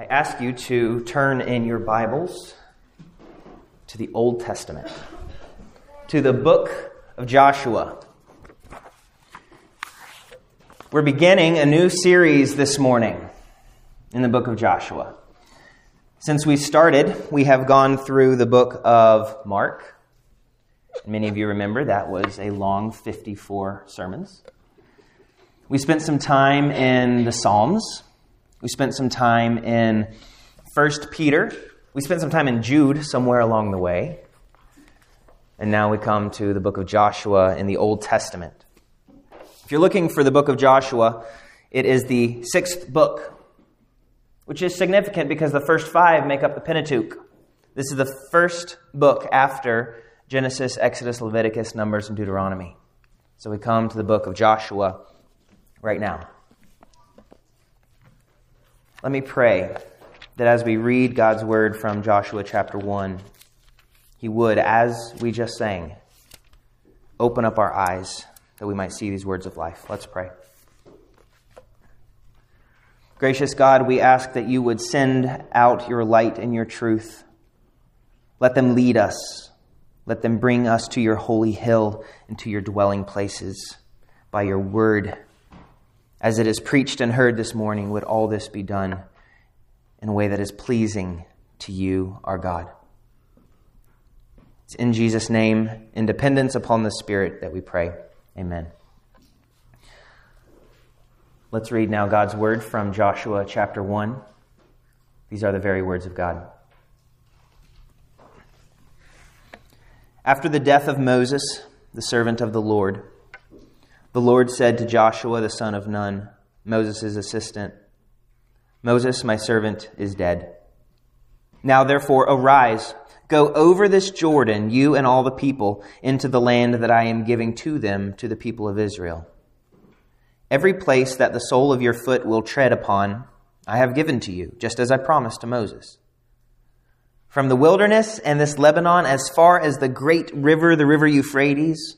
I ask you to turn in your Bibles to the Old Testament, to the book of Joshua. We're beginning a new series this morning in the book of Joshua. Since we started, we have gone through the book of Mark. Many of you remember that was a long 54 sermons. We spent some time in the Psalms. We spent some time in 1 Peter. We spent some time in Jude somewhere along the way. And now we come to the book of Joshua in the Old Testament. If you're looking for the book of Joshua, it is the sixth book, which is significant because the first five make up the Pentateuch. This is the first book after Genesis, Exodus, Leviticus, Numbers, and Deuteronomy. So we come to the book of Joshua right now. Let me pray that as we read God's word from Joshua chapter 1, He would, as we just sang, open up our eyes that we might see these words of life. Let's pray. Gracious God, we ask that you would send out your light and your truth. Let them lead us. Let them bring us to your holy hill and to your dwelling places by your word as it is preached and heard this morning, would all this be done in a way that is pleasing to you, our God. It's in Jesus' name, in dependence upon the Spirit, that we pray. Amen. Let's read now God's word from Joshua chapter 1. These are the very words of God. After the death of Moses, the servant of the Lord, the Lord said to Joshua the son of Nun, Moses' assistant, Moses, my servant, is dead. Now therefore arise, go over this Jordan, you and all the people, into the land that I am giving to them, to the people of Israel. Every place that the sole of your foot will tread upon, I have given to you, just as I promised to Moses. From the wilderness and this Lebanon, as far as the great river, the river Euphrates,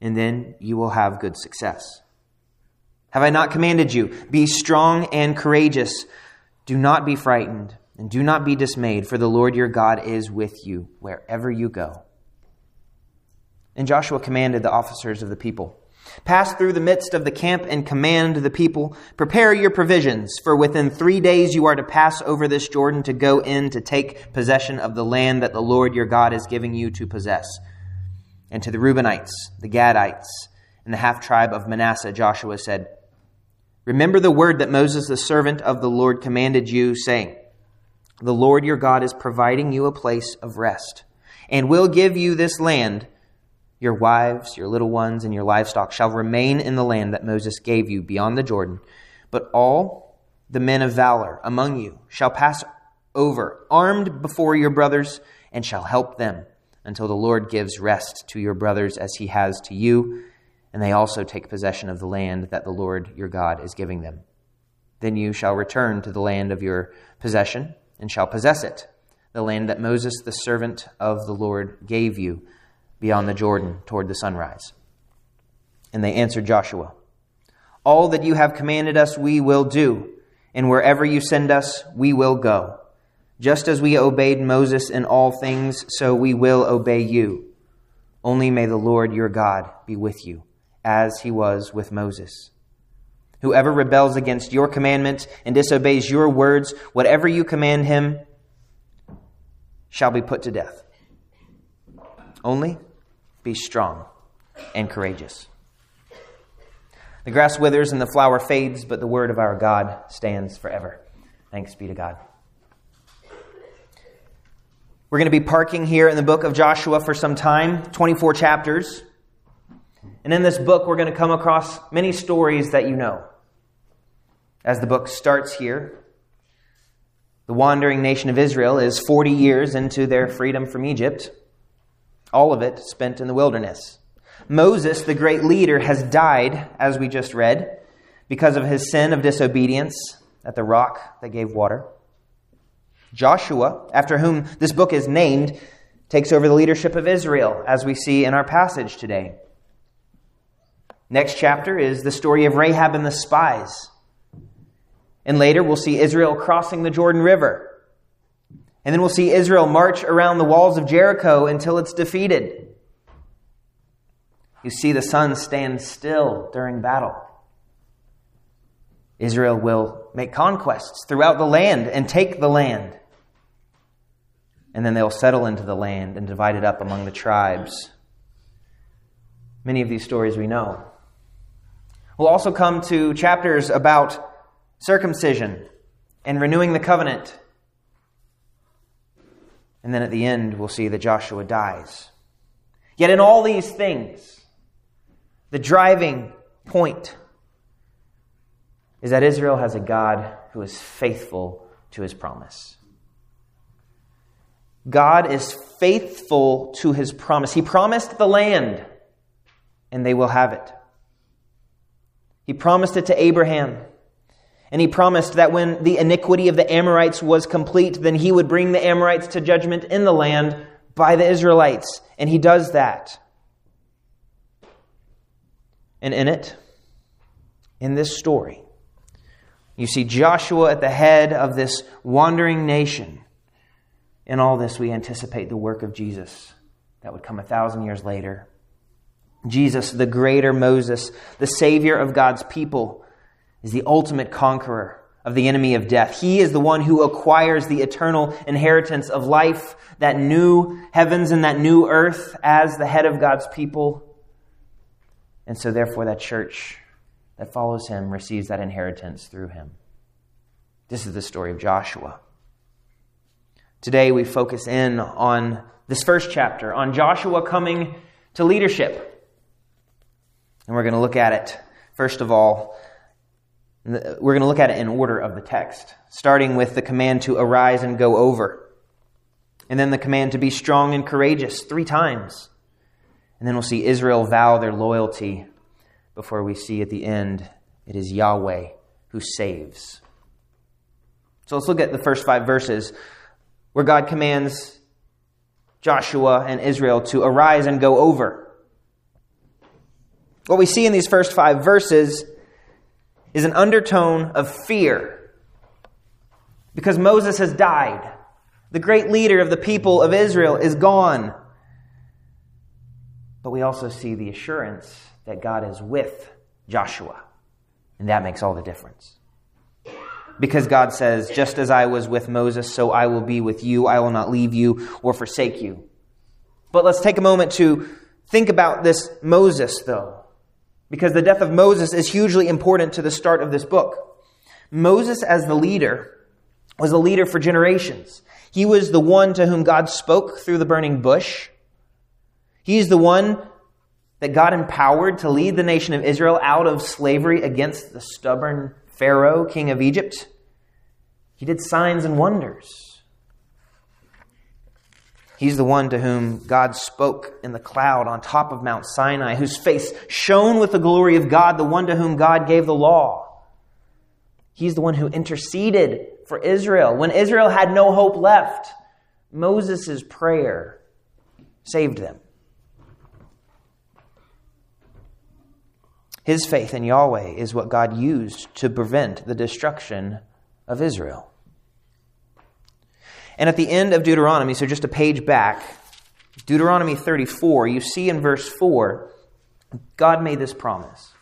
and then you will have good success. Have I not commanded you? Be strong and courageous. Do not be frightened, and do not be dismayed, for the Lord your God is with you wherever you go. And Joshua commanded the officers of the people Pass through the midst of the camp and command the people, Prepare your provisions, for within three days you are to pass over this Jordan to go in to take possession of the land that the Lord your God is giving you to possess. And to the Reubenites, the Gadites, and the half tribe of Manasseh, Joshua said, Remember the word that Moses, the servant of the Lord, commanded you, saying, The Lord your God is providing you a place of rest, and will give you this land. Your wives, your little ones, and your livestock shall remain in the land that Moses gave you beyond the Jordan. But all the men of valor among you shall pass over, armed before your brothers, and shall help them until the Lord gives rest to your brothers as he has to you, and they also take possession of the land that the Lord your God is giving them. Then you shall return to the land of your possession and shall possess it, the land that Moses, the servant of the Lord, gave you beyond the Jordan toward the sunrise. And they answered Joshua, All that you have commanded us, we will do, and wherever you send us, we will go. Just as we obeyed Moses in all things, so we will obey you. Only may the Lord your God be with you, as he was with Moses. Whoever rebels against your commandment and disobeys your words, whatever you command him, shall be put to death. Only be strong and courageous. The grass withers and the flower fades, but the word of our God stands forever. Thanks be to God. We're going to be parking here in the book of Joshua for some time, 24 chapters. And in this book, we're going to come across many stories that you know. As the book starts here, the wandering nation of Israel is 40 years into their freedom from Egypt, all of it spent in the wilderness. Moses, the great leader, has died, as we just read, because of his sin of disobedience at the rock that gave water. Joshua, after whom this book is named, takes over the leadership of Israel, as we see in our passage today. Next chapter is the story of Rahab and the spies. And later we'll see Israel crossing the Jordan River. And then we'll see Israel march around the walls of Jericho until it's defeated. You see the sun stand still during battle. Israel will make conquests throughout the land and take the land and then they'll settle into the land and divide it up among the tribes. Many of these stories we know. We'll also come to chapters about circumcision and renewing the covenant. And then at the end, we'll see that Joshua dies. Yet in all these things, the driving point is that Israel has a God who is faithful to his promise. God is faithful to his promise. He promised the land, and they will have it. He promised it to Abraham. And he promised that when the iniquity of the Amorites was complete, then he would bring the Amorites to judgment in the land by the Israelites. And he does that. And in it, in this story, you see Joshua at the head of this wandering nation in all this, we anticipate the work of Jesus that would come a thousand years later. Jesus, the greater Moses, the Savior of God's people, is the ultimate conqueror of the enemy of death. He is the one who acquires the eternal inheritance of life, that new heavens and that new earth as the head of God's people. And so, therefore, that church that follows him receives that inheritance through him. This is the story of Joshua. Today we focus in on this first chapter, on Joshua coming to leadership. And we're going to look at it, first of all, we're going to look at it in order of the text, starting with the command to arise and go over, and then the command to be strong and courageous three times. And then we'll see Israel vow their loyalty before we see at the end it is Yahweh who saves. So let's look at the first five verses where God commands Joshua and Israel to arise and go over. What we see in these first five verses is an undertone of fear because Moses has died. The great leader of the people of Israel is gone. But we also see the assurance that God is with Joshua, and that makes all the difference because God says, Just as I was with Moses, so I will be with you. I will not leave you or forsake you. But let's take a moment to think about this Moses, though, because the death of Moses is hugely important to the start of this book. Moses, as the leader, was a leader for generations. He was the one to whom God spoke through the burning bush. He is the one that God empowered to lead the nation of Israel out of slavery against the stubborn Pharaoh, king of Egypt. He did signs and wonders. He's the one to whom God spoke in the cloud on top of Mount Sinai, whose face shone with the glory of God, the one to whom God gave the law. He's the one who interceded for Israel. When Israel had no hope left, Moses' prayer saved them. His faith in Yahweh is what God used to prevent the destruction of Israel. And at the end of Deuteronomy, so just a page back, Deuteronomy 34, you see in verse 4, God made this promise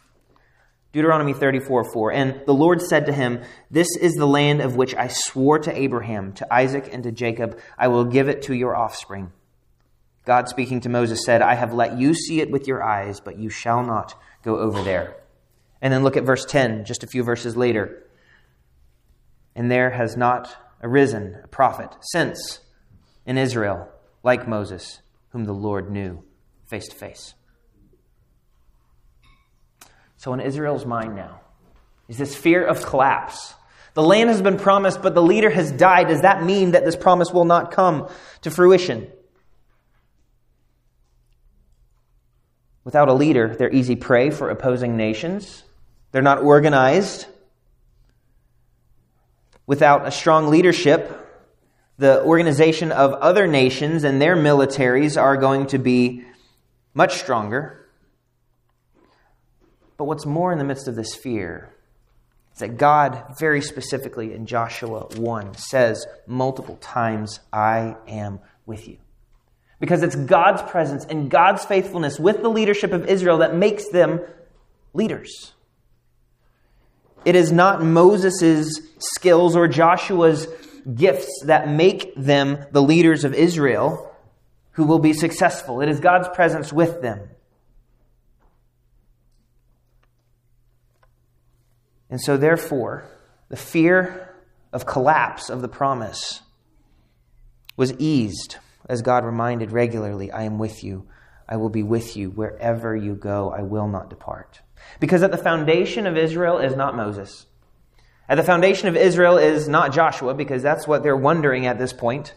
Deuteronomy 34 4. And the Lord said to him, This is the land of which I swore to Abraham, to Isaac, and to Jacob. I will give it to your offspring. God speaking to Moses said, I have let you see it with your eyes, but you shall not go over there. And then look at verse 10, just a few verses later. And there has not arisen a prophet since in Israel like Moses, whom the Lord knew face to face. So, in Israel's mind now, is this fear of collapse. The land has been promised, but the leader has died. Does that mean that this promise will not come to fruition? Without a leader, they're easy prey for opposing nations. They're not organized. Without a strong leadership, the organization of other nations and their militaries are going to be much stronger. But what's more in the midst of this fear is that God, very specifically in Joshua 1, says multiple times, I am with you. Because it's God's presence and God's faithfulness with the leadership of Israel that makes them leaders. It is not Moses' skills or Joshua's gifts that make them the leaders of Israel who will be successful. It is God's presence with them. And so, therefore, the fear of collapse of the promise was eased as God reminded regularly, I am with you. I will be with you. Wherever you go, I will not depart. Because at the foundation of Israel is not Moses. At the foundation of Israel is not Joshua, because that's what they're wondering at this point.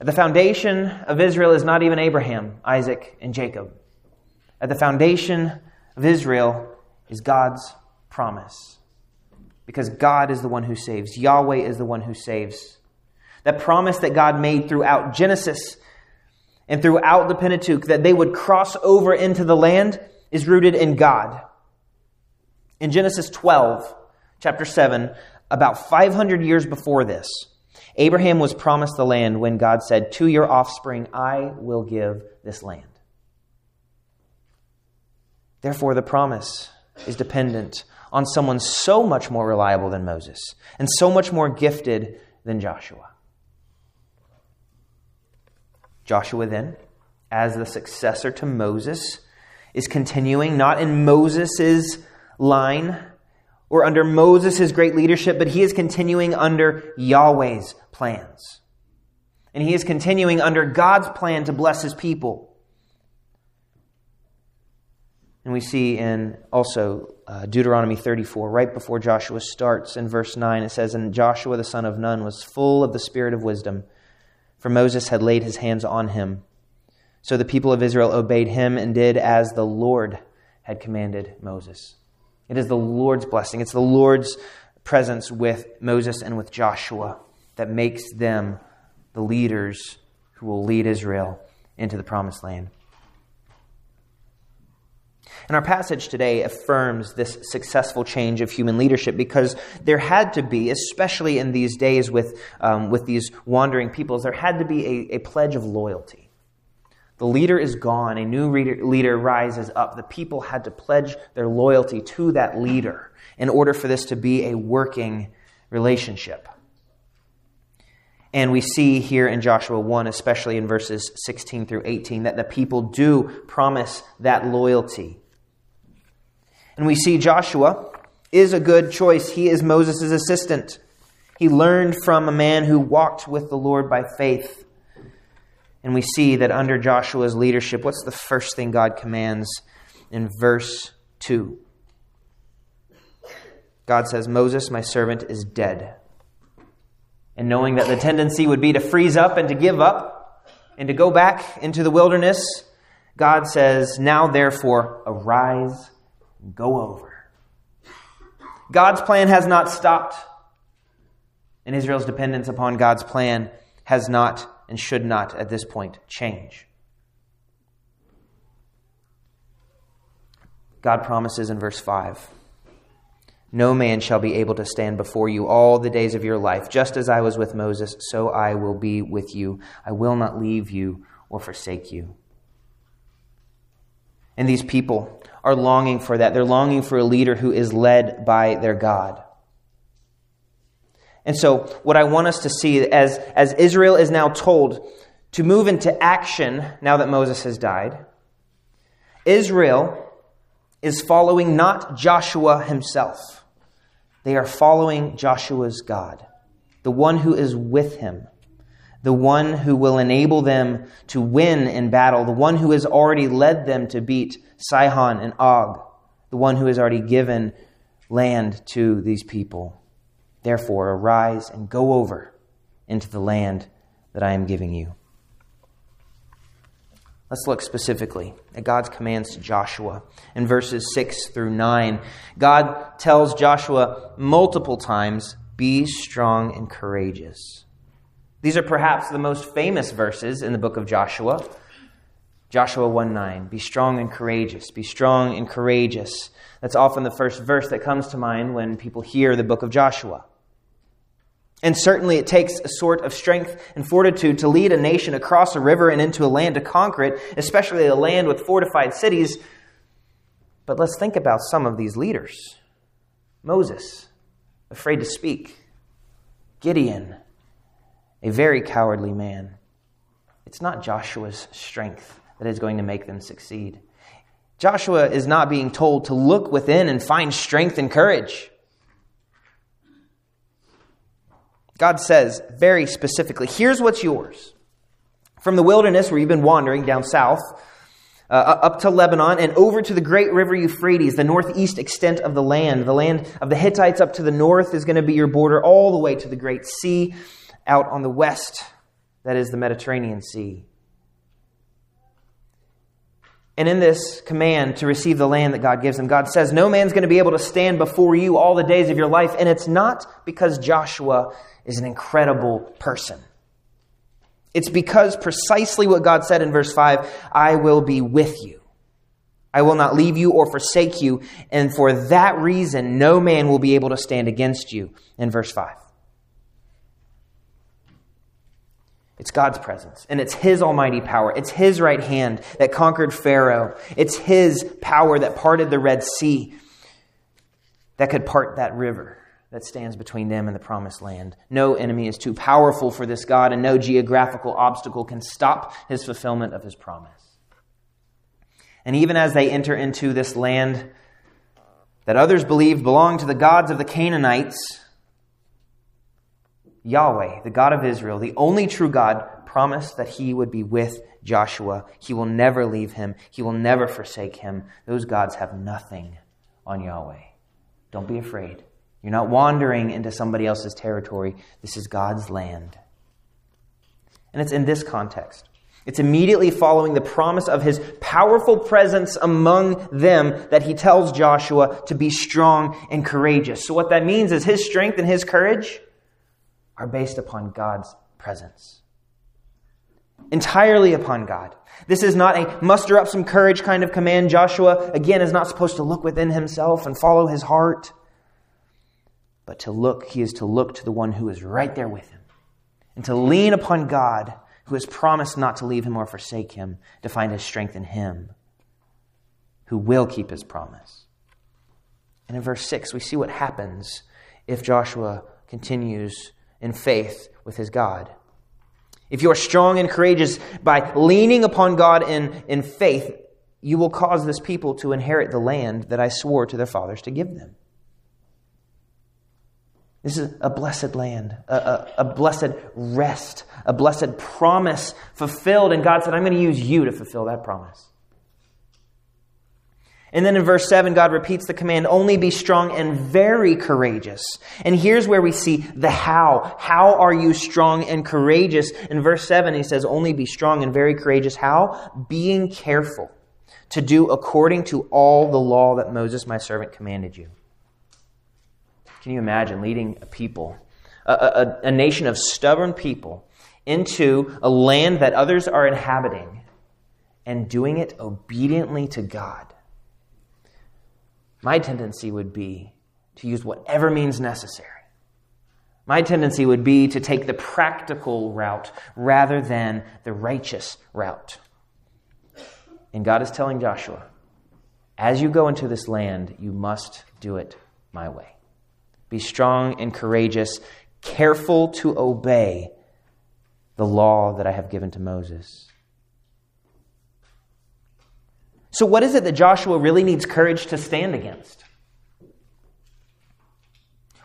At the foundation of Israel is not even Abraham, Isaac, and Jacob. At the foundation of Israel is God's promise. Because God is the one who saves, Yahweh is the one who saves. That promise that God made throughout Genesis and throughout the Pentateuch that they would cross over into the land is rooted in God. In Genesis 12, chapter 7, about 500 years before this, Abraham was promised the land when God said, To your offspring I will give this land. Therefore, the promise is dependent on someone so much more reliable than Moses and so much more gifted than Joshua. Joshua, then, as the successor to Moses, is continuing not in Moses' line or under Moses' great leadership, but he is continuing under Yahweh's plans. And he is continuing under God's plan to bless his people. And we see in also uh, Deuteronomy 34, right before Joshua starts in verse 9, it says, And Joshua the son of Nun was full of the spirit of wisdom, for Moses had laid his hands on him. So the people of Israel obeyed him and did as the Lord had commanded Moses. It is the Lord's blessing, it's the Lord's presence with Moses and with Joshua that makes them the leaders who will lead Israel into the promised land. And our passage today affirms this successful change of human leadership because there had to be, especially in these days with, um, with these wandering peoples, there had to be a, a pledge of loyalty. The leader is gone, a new leader rises up. The people had to pledge their loyalty to that leader in order for this to be a working relationship. And we see here in Joshua 1, especially in verses 16 through 18, that the people do promise that loyalty. And we see Joshua is a good choice. He is Moses' assistant. He learned from a man who walked with the Lord by faith. And we see that under Joshua's leadership, what's the first thing God commands in verse 2? God says, Moses, my servant, is dead. And knowing that the tendency would be to freeze up and to give up and to go back into the wilderness, God says, Now therefore, arise go over. God's plan has not stopped, and Israel's dependence upon God's plan has not and should not at this point change. God promises in verse 5 No man shall be able to stand before you all the days of your life. Just as I was with Moses, so I will be with you. I will not leave you or forsake you. And these people are longing for that. They're longing for a leader who is led by their God. And so, what I want us to see as, as Israel is now told to move into action now that Moses has died, Israel is following not Joshua himself, they are following Joshua's God, the one who is with him, the one who will enable them to win in battle, the one who has already led them to beat Sihon and Og, the one who has already given land to these people. Therefore, arise and go over into the land that I am giving you. Let's look specifically at God's commands to Joshua. In verses 6 through 9, God tells Joshua multiple times, Be strong and courageous. These are perhaps the most famous verses in the book of Joshua. Joshua 1 9, Be strong and courageous. Be strong and courageous. That's often the first verse that comes to mind when people hear the book of Joshua. And certainly it takes a sort of strength and fortitude to lead a nation across a river and into a land to conquer it, especially a land with fortified cities. But let's think about some of these leaders Moses, afraid to speak, Gideon, a very cowardly man. It's not Joshua's strength that is going to make them succeed. Joshua is not being told to look within and find strength and courage. God says very specifically here's what's yours. From the wilderness where you've been wandering down south, uh, up to Lebanon, and over to the great river Euphrates, the northeast extent of the land. The land of the Hittites up to the north is going to be your border, all the way to the great sea out on the west, that is the Mediterranean Sea. And in this command to receive the land that God gives them, God says, No man's going to be able to stand before you all the days of your life. And it's not because Joshua is an incredible person. It's because precisely what God said in verse 5 I will be with you. I will not leave you or forsake you. And for that reason, no man will be able to stand against you. In verse 5. It's God's presence, and it's His almighty power. It's His right hand that conquered Pharaoh. It's His power that parted the Red Sea, that could part that river that stands between them and the promised land. No enemy is too powerful for this God, and no geographical obstacle can stop his fulfillment of his promise. And even as they enter into this land that others believe belonged to the gods of the Canaanites, Yahweh, the God of Israel, the only true God, promised that he would be with Joshua. He will never leave him, he will never forsake him. Those gods have nothing on Yahweh. Don't be afraid. You're not wandering into somebody else's territory. This is God's land. And it's in this context. It's immediately following the promise of his powerful presence among them that he tells Joshua to be strong and courageous. So, what that means is his strength and his courage are based upon God's presence. Entirely upon God. This is not a muster up some courage kind of command. Joshua, again, is not supposed to look within himself and follow his heart but to look, he is to look to the one who is right there with him, and to lean upon God, who has promised not to leave him or forsake him, to find his strength in him, who will keep his promise. And in verse 6, we see what happens if Joshua continues in faith with his God. If you are strong and courageous by leaning upon God in, in faith, you will cause this people to inherit the land that I swore to their fathers to give them. This is a blessed land, a, a, a, blessed rest, a blessed promise fulfilled. And God said, I'm going to use you to fulfill that promise. And then in verse 7, God repeats the command only be strong and very courageous. And here's where we see the how. How are you strong and courageous? In verse 7, he says, only be strong and very courageous. How? Being careful to do according to all the law that Moses, my servant, commanded you. Can you imagine leading a people, a, a, a nation of stubborn people, into a land that others are inhabiting and doing it obediently to God? My tendency would be to use whatever means necessary. My tendency would be to take the practical route rather than the righteous route. And God is telling Joshua, as you go into this land, you must do it my way. Be strong and courageous, careful to obey the law that I have given to Moses. So, what is it that Joshua really needs courage to stand against?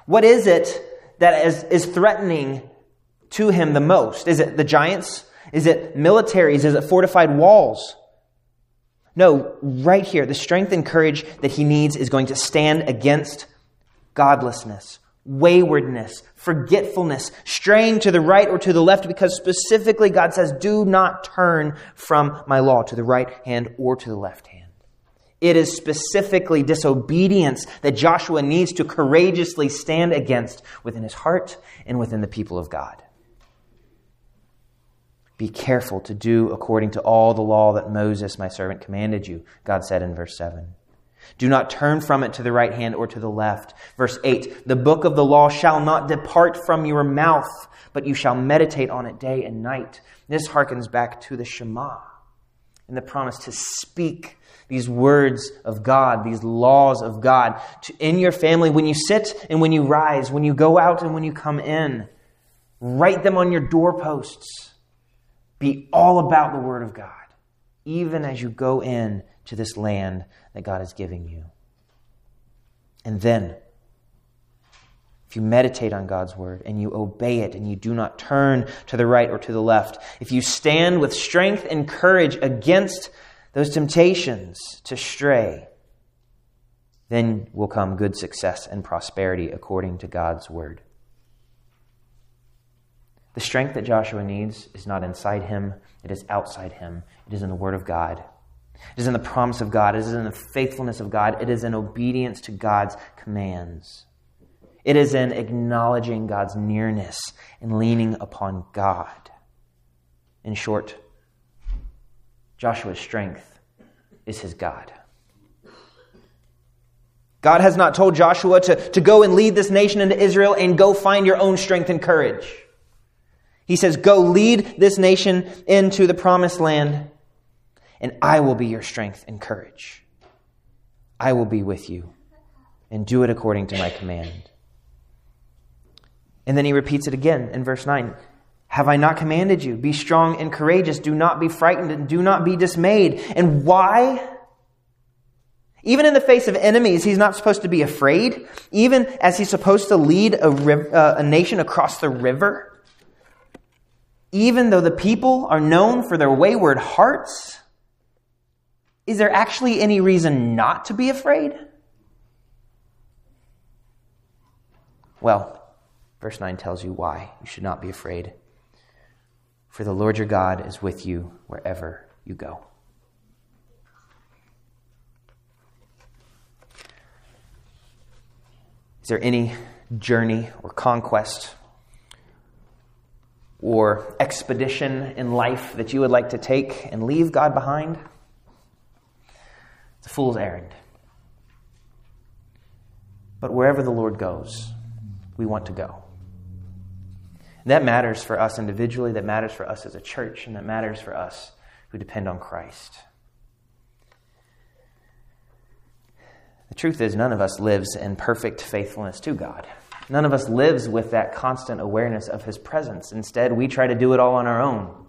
What is it that is, is threatening to him the most? Is it the giants? Is it militaries? Is it fortified walls? No, right here, the strength and courage that he needs is going to stand against godlessness, waywardness, forgetfulness, straying to the right or to the left, because specifically God says, do not turn from my law to the right hand or to the left hand. It is specifically disobedience that Joshua needs to courageously stand against within his heart and within the people of God. Be careful to do according to all the law that Moses, my servant, commanded you, God said in verse 7. Do not turn from it to the right hand or to the left. Verse 8 The book of the law shall not depart from your mouth, but you shall meditate on it day and night. This harkens back to the Shema and the promise to speak these words of God, these laws of God to, in your family when you sit and when you rise, when you go out and when you come in. Write them on your doorposts. Be all about the Word of God, even as you go in to this land that God is giving you. And then, if you meditate on God's word and you obey it and you do not turn to the right or to the left, if you stand with strength and courage against those temptations to stray, then will come good success and prosperity according to God's word. The strength that Joshua needs is not inside him, it is outside him. It is in the Word of God. It is in the promise of God. It is in the faithfulness of God. It is in obedience to God's commands. It is in acknowledging God's nearness and leaning upon God. In short, Joshua's strength is his God. God has not told Joshua to, to go and lead this nation into Israel and go find your own strength and courage. He says, Go lead this nation into the promised land, and I will be your strength and courage. I will be with you, and do it according to my command. And then he repeats it again in verse 9 Have I not commanded you? Be strong and courageous. Do not be frightened, and do not be dismayed. And why? Even in the face of enemies, he's not supposed to be afraid. Even as he's supposed to lead a, uh, a nation across the river even though the people are known for their wayward hearts, is there actually any reason not to be afraid? Well, verse 9 tells you why you should not be afraid. For the Lord your God is with you wherever you go. Is there any journey or conquest or expedition in life that you would like to take and leave God behind? It's a fool's errand. But wherever the Lord goes, we want to go. that matters for us individually, that matters for us as a church, and that matters for us who depend on Christ. The truth is, none of us lives in perfect faithfulness to God. None of us lives with that constant awareness of His presence. Instead, we try to do it all on our own.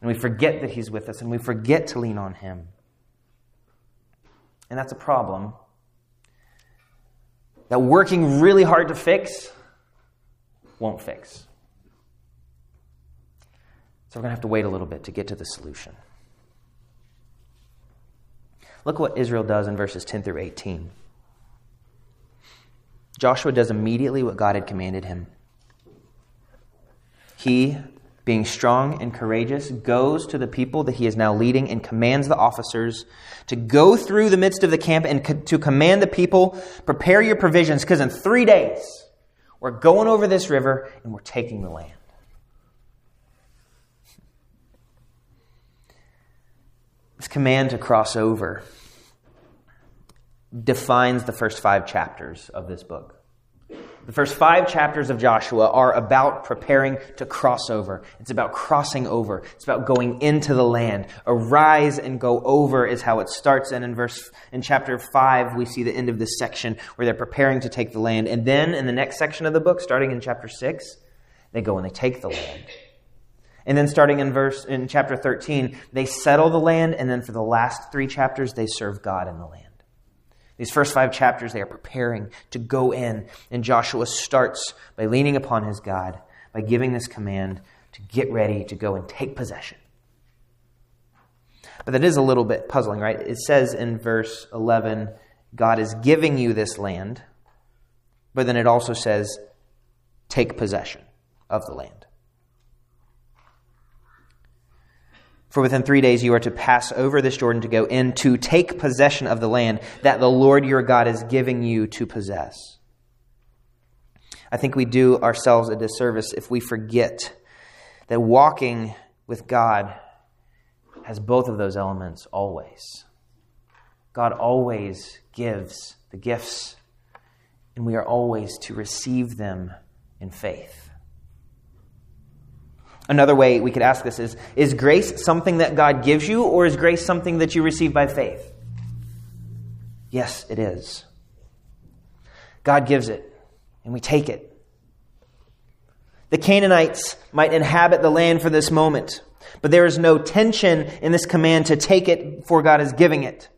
And we forget that He's with us and we forget to lean on Him. And that's a problem that working really hard to fix won't fix. So we're going to have to wait a little bit to get to the solution. Look what Israel does in verses 10 through 18. Joshua does immediately what God had commanded him. He, being strong and courageous, goes to the people that he is now leading and commands the officers to go through the midst of the camp and co- to command the people, prepare your provisions, because in three days we're going over this river and we're taking the land. This command to cross over defines the first five chapters of this book. The first five chapters of Joshua are about preparing to cross over. It's about crossing over. It's about going into the land. Arise and go over is how it starts. And in verse, in chapter five, we see the end of this section where they're preparing to take the land. And then in the next section of the book, starting in chapter six, they go and they take the land. And then starting in verse, in chapter 13, they settle the land. And then for the last three chapters, they serve God in the land. These first five chapters, they are preparing to go in. And Joshua starts by leaning upon his God, by giving this command to get ready to go and take possession. But that is a little bit puzzling, right? It says in verse 11, God is giving you this land, but then it also says, take possession of the land. For within three days you are to pass over this Jordan to go in to take possession of the land that the Lord your God is giving you to possess. I think we do ourselves a disservice if we forget that walking with God has both of those elements always. God always gives the gifts, and we are always to receive them in faith. Another way we could ask this is Is grace something that God gives you, or is grace something that you receive by faith? Yes, it is. God gives it, and we take it. The Canaanites might inhabit the land for this moment, but there is no tension in this command to take it for God is giving it,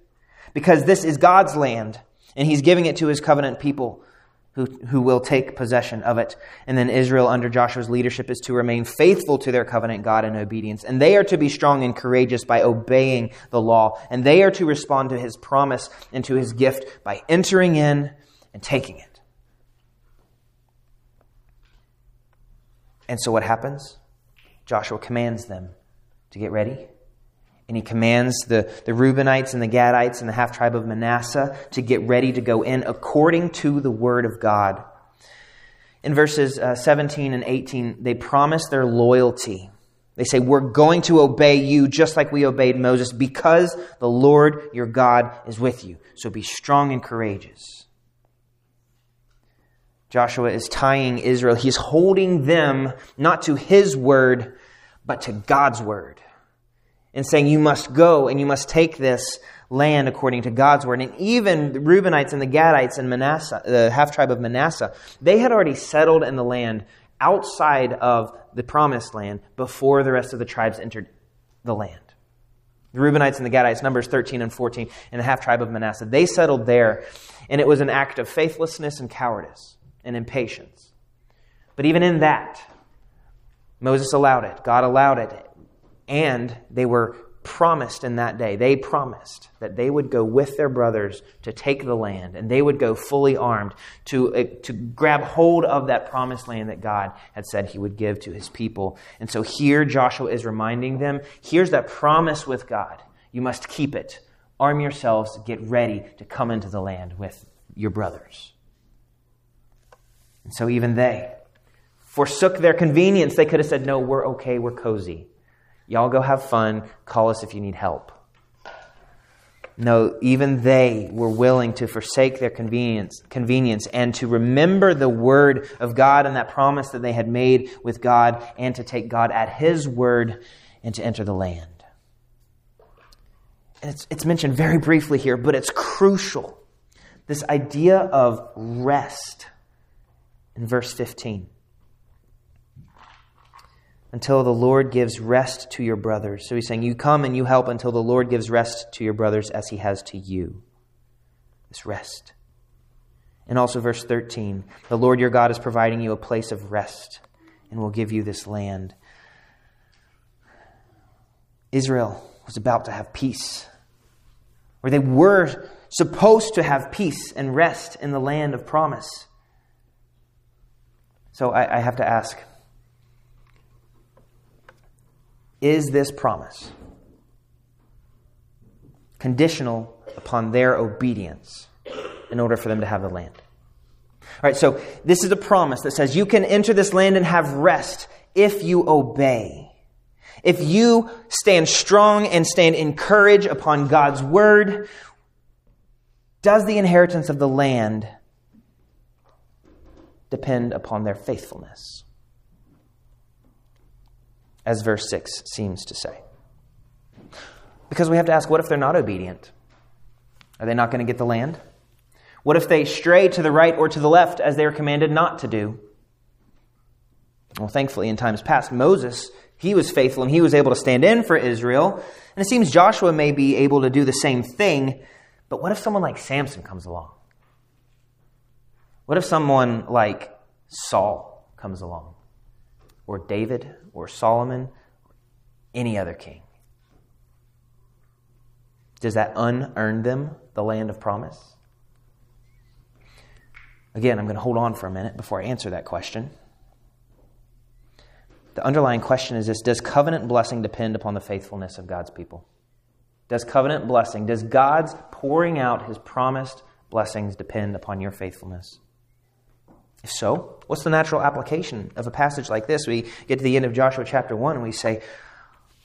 because this is God's land, and He's giving it to His covenant people who, who will take possession of it. And then Israel, under Joshua's leadership, is to remain faithful to their covenant God in obedience. And they are to be strong and courageous by obeying the law. And they are to respond to his promise and to his gift by entering in and taking it. And so what happens? Joshua commands them to get ready and he commands the, the Reubenites and the Gadites and the half tribe of Manasseh to get ready to go in according to the word of God. In verses uh, 17 and 18, they promise their loyalty. They say, We're going to obey you just like we obeyed Moses because the Lord your God is with you. So be strong and courageous. Joshua is tying Israel. He's holding them not to his word, but to God's word and saying, You must go and you must take this land according to God's word. And even the Reubenites and the Gadites and Manasseh, the half tribe of Manasseh, they had already settled in the land outside of the promised land before the rest of the tribes entered the land. The Reubenites and the Gadites, Numbers 13 and 14, and the half tribe of Manasseh, they settled there, and it was an act of faithlessness and cowardice and impatience. But even in that, Moses allowed it, God allowed it, and they were promised in that day, they promised that they would go with their brothers to take the land, and they would go fully armed to, uh, to grab hold of that promised land that God had said he would give to his people. And so here Joshua is reminding them here's that promise with God. You must keep it. Arm yourselves, get ready to come into the land with your brothers. And so even they forsook their convenience. They could have said, No, we're okay, we're cozy. Y'all go have fun. Call us if you need help. No, even they were willing to forsake their convenience, convenience and to remember the word of God and that promise that they had made with God and to take God at His word and to enter the land. And it's, it's mentioned very briefly here, but it's crucial. This idea of rest in verse 15 until the Lord gives rest to your brothers. So he's saying, You come and you help until the Lord gives rest to your brothers as he has to you. This rest. And also, verse 13 the Lord your God is providing you a place of rest and will give you this land. Israel was about to have peace, or they were supposed to have peace and rest in the land of promise. So I, I have to ask is this promise conditional upon their obedience in order for them to have the land. All right, so this is a promise that says you can enter this land and have rest if you obey. If you stand strong and stand in courage upon God's word, does the inheritance of the land depend upon their faithfulness. As verse 6 seems to say. Because we have to ask what if they're not obedient? Are they not going to get the land? What if they stray to the right or to the left as they are commanded not to do? Well, thankfully, in times past, Moses, he was faithful and he was able to stand in for Israel. And it seems Joshua may be able to do the same thing. But what if someone like Samson comes along? What if someone like Saul comes along? Or David? Or Solomon? Any other king? Does that unearn them the land of promise? Again, I'm going to hold on for a minute before I answer that question. The underlying question is this Does covenant blessing depend upon the faithfulness of God's people? Does covenant blessing, does God's pouring out his promised blessings depend upon your faithfulness? If so, what's the natural application of a passage like this? We get to the end of Joshua chapter 1 and we say,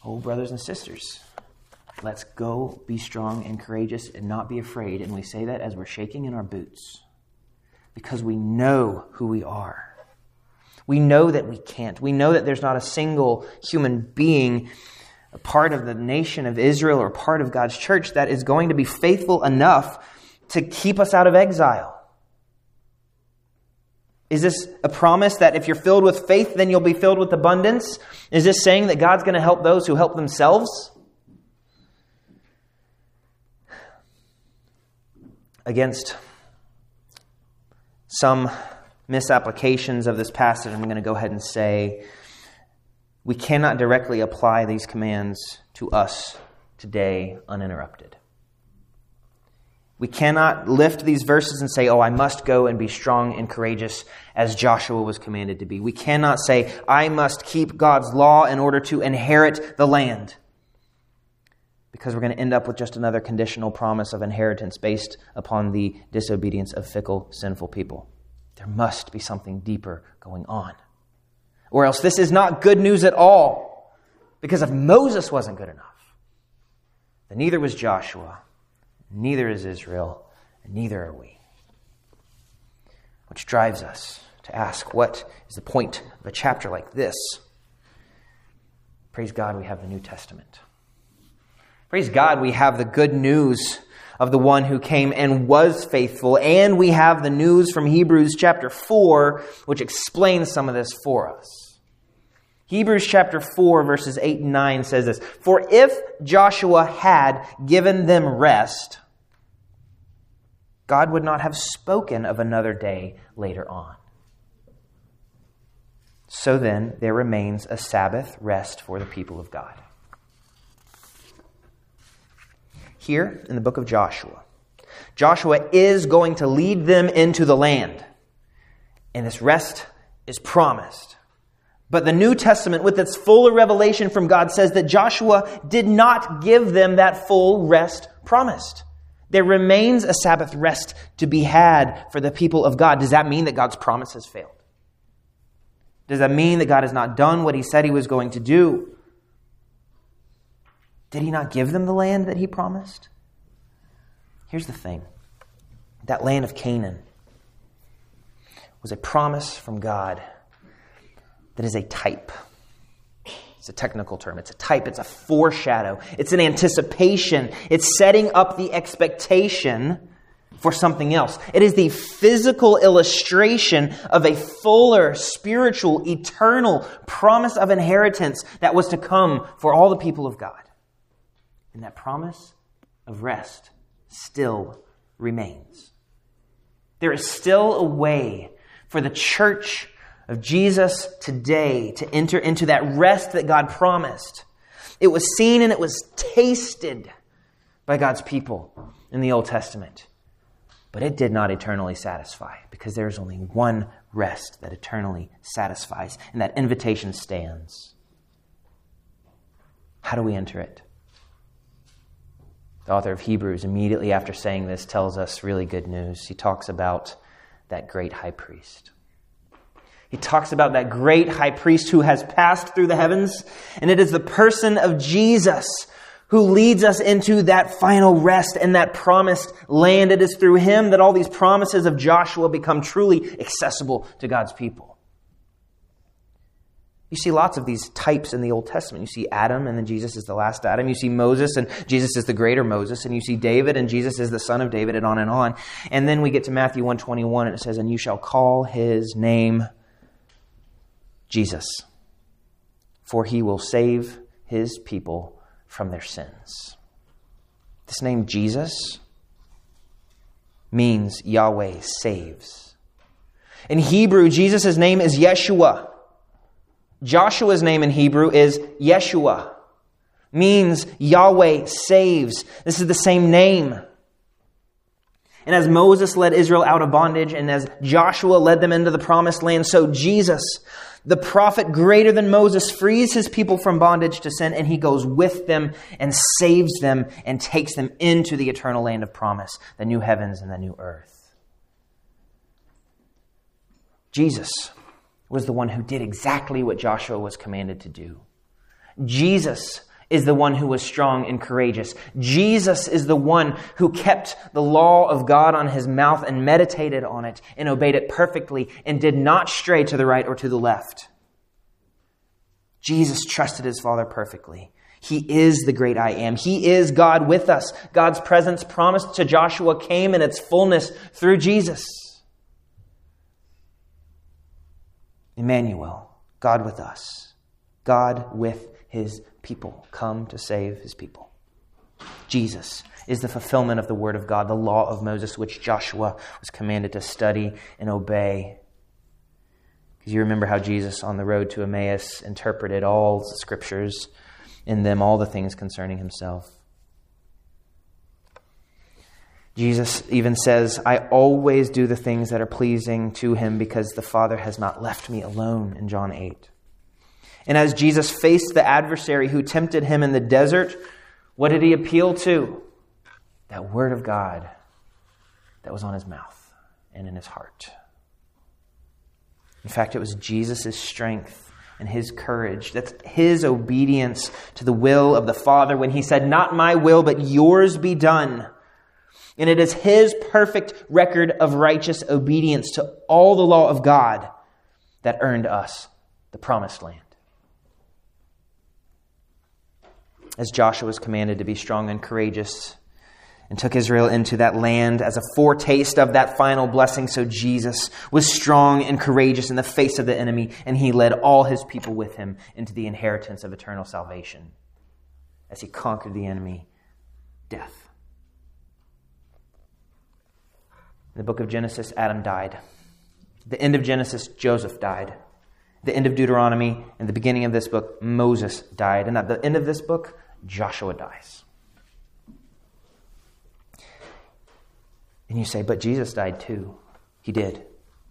Oh, brothers and sisters, let's go be strong and courageous and not be afraid. And we say that as we're shaking in our boots because we know who we are. We know that we can't. We know that there's not a single human being, a part of the nation of Israel or part of God's church, that is going to be faithful enough to keep us out of exile. Is this a promise that if you're filled with faith, then you'll be filled with abundance? Is this saying that God's going to help those who help themselves? Against some misapplications of this passage, I'm going to go ahead and say we cannot directly apply these commands to us today uninterrupted. We cannot lift these verses and say, Oh, I must go and be strong and courageous as Joshua was commanded to be. We cannot say, I must keep God's law in order to inherit the land. Because we're going to end up with just another conditional promise of inheritance based upon the disobedience of fickle, sinful people. There must be something deeper going on. Or else this is not good news at all. Because if Moses wasn't good enough, then neither was Joshua Neither is Israel, and neither are we. Which drives us to ask what is the point of a chapter like this? Praise God, we have the New Testament. Praise God, we have the good news of the one who came and was faithful, and we have the news from Hebrews chapter 4, which explains some of this for us. Hebrews chapter 4, verses 8 and 9 says this For if Joshua had given them rest, God would not have spoken of another day later on. So then, there remains a Sabbath rest for the people of God. Here in the book of Joshua, Joshua is going to lead them into the land, and this rest is promised. But the New Testament, with its fuller revelation from God, says that Joshua did not give them that full rest promised. There remains a Sabbath rest to be had for the people of God. Does that mean that God's promise has failed? Does that mean that God has not done what he said he was going to do? Did he not give them the land that he promised? Here's the thing that land of Canaan was a promise from God that is a type. It's a technical term. It's a type. It's a foreshadow. It's an anticipation. It's setting up the expectation for something else. It is the physical illustration of a fuller, spiritual, eternal promise of inheritance that was to come for all the people of God. And that promise of rest still remains. There is still a way for the church of Jesus today to enter into that rest that God promised. It was seen and it was tasted by God's people in the Old Testament. But it did not eternally satisfy because there is only one rest that eternally satisfies, and that invitation stands. How do we enter it? The author of Hebrews, immediately after saying this, tells us really good news. He talks about that great high priest. He talks about that great high priest who has passed through the heavens, and it is the person of Jesus who leads us into that final rest and that promised land. It is through him that all these promises of Joshua become truly accessible to God's people. You see lots of these types in the Old Testament. You see Adam, and then Jesus is the last Adam. You see Moses, and Jesus is the greater Moses. And you see David, and Jesus is the son of David, and on and on. And then we get to Matthew 121, and it says, And you shall call his name Jesus, for he will save his people from their sins. This name, Jesus, means Yahweh saves. In Hebrew, Jesus' name is Yeshua. Joshua's name in Hebrew is Yeshua, means Yahweh saves. This is the same name. And as Moses led Israel out of bondage, and as Joshua led them into the promised land, so Jesus, the prophet greater than Moses frees his people from bondage to sin, and he goes with them and saves them and takes them into the eternal land of promise, the new heavens and the new earth. Jesus was the one who did exactly what Joshua was commanded to do. Jesus is the one who was strong and courageous. Jesus is the one who kept the law of God on his mouth and meditated on it and obeyed it perfectly and did not stray to the right or to the left. Jesus trusted his Father perfectly. He is the great I am. He is God with us. God's presence promised to Joshua came in its fullness through Jesus. Emmanuel, God with us. God with his people, come to save his people. Jesus is the fulfillment of the word of God, the law of Moses, which Joshua was commanded to study and obey. Because you remember how Jesus on the road to Emmaus interpreted all the scriptures, in them all the things concerning himself. Jesus even says, I always do the things that are pleasing to him because the Father has not left me alone in John 8. And as Jesus faced the adversary who tempted him in the desert, what did he appeal to? That word of God that was on his mouth and in his heart. In fact, it was Jesus' strength and his courage. That's his obedience to the will of the Father when he said, Not my will, but yours be done. And it is his perfect record of righteous obedience to all the law of God that earned us the promised land. As Joshua was commanded to be strong and courageous and took Israel into that land as a foretaste of that final blessing. So Jesus was strong and courageous in the face of the enemy, and he led all his people with him into the inheritance of eternal salvation as he conquered the enemy, death. In the book of Genesis, Adam died. At the end of Genesis, Joseph died. The end of Deuteronomy and the beginning of this book, Moses died. And at the end of this book, Joshua dies. And you say, but Jesus died too. He did.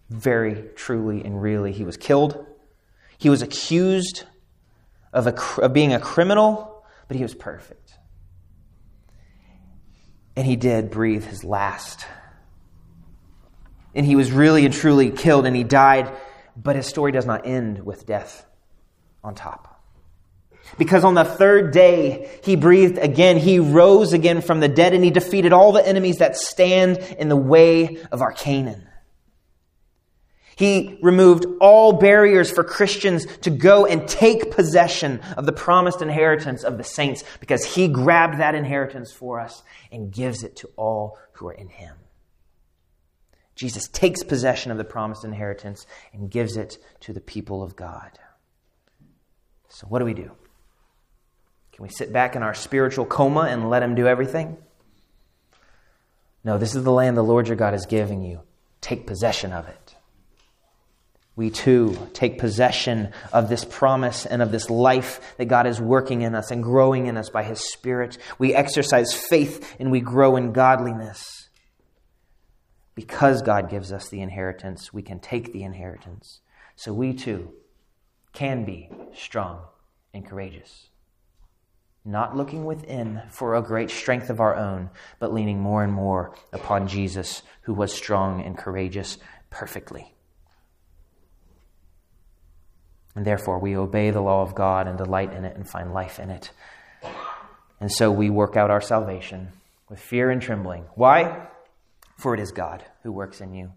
Very truly and really. He was killed. He was accused of, a, of being a criminal, but he was perfect. And he did breathe his last. And he was really and truly killed and he died, but his story does not end with death on top. Because on the third day, he breathed again. He rose again from the dead and he defeated all the enemies that stand in the way of our Canaan. He removed all barriers for Christians to go and take possession of the promised inheritance of the saints because he grabbed that inheritance for us and gives it to all who are in him. Jesus takes possession of the promised inheritance and gives it to the people of God. So, what do we do? Can we sit back in our spiritual coma and let Him do everything? No, this is the land the Lord your God is giving you. Take possession of it. We too take possession of this promise and of this life that God is working in us and growing in us by His Spirit. We exercise faith and we grow in godliness. Because God gives us the inheritance, we can take the inheritance. So we too can be strong and courageous not looking within for a great strength of our own, but leaning more and more upon Jesus, who was strong and courageous perfectly. And therefore, we obey the law of God and delight in it and find life in it. And so we work out our salvation with fear and trembling. Why? For it is God who works in you,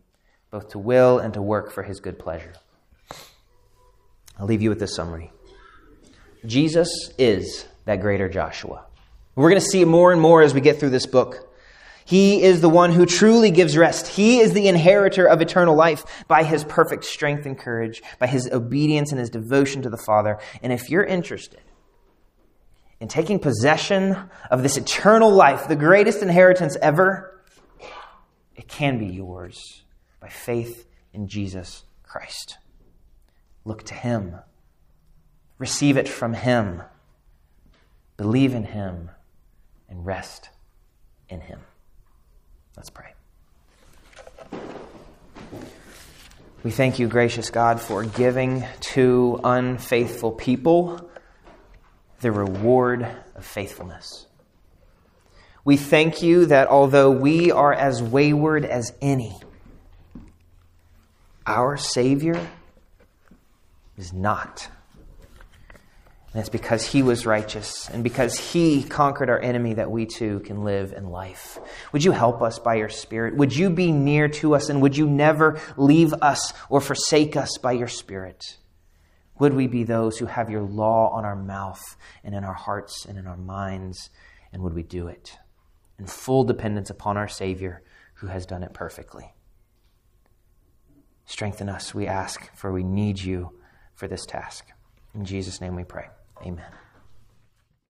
both to will and to work for his good pleasure. I'll leave you with this summary Jesus is that greater Joshua. We're going to see more and more as we get through this book. He is the one who truly gives rest. He is the inheritor of eternal life by his perfect strength and courage, by his obedience and his devotion to the Father. And if you're interested in taking possession of this eternal life, the greatest inheritance ever, it can be yours by faith in Jesus Christ. Look to him. Receive it from him. Believe in him and rest in him. Let's pray. We thank you, gracious God, for giving to unfaithful people the reward of faithfulness. We thank you that although we are as wayward as any, our Savior is not. And it's because he was righteous and because he conquered our enemy that we too can live in life. Would you help us by your Spirit? Would you be near to us and would you never leave us or forsake us by your Spirit? Would we be those who have your law on our mouth and in our hearts and in our minds? And would we do it in full dependence upon our Savior who has done it perfectly? Strengthen us, we ask, for we need you for this task. In Jesus' name we pray. Amen.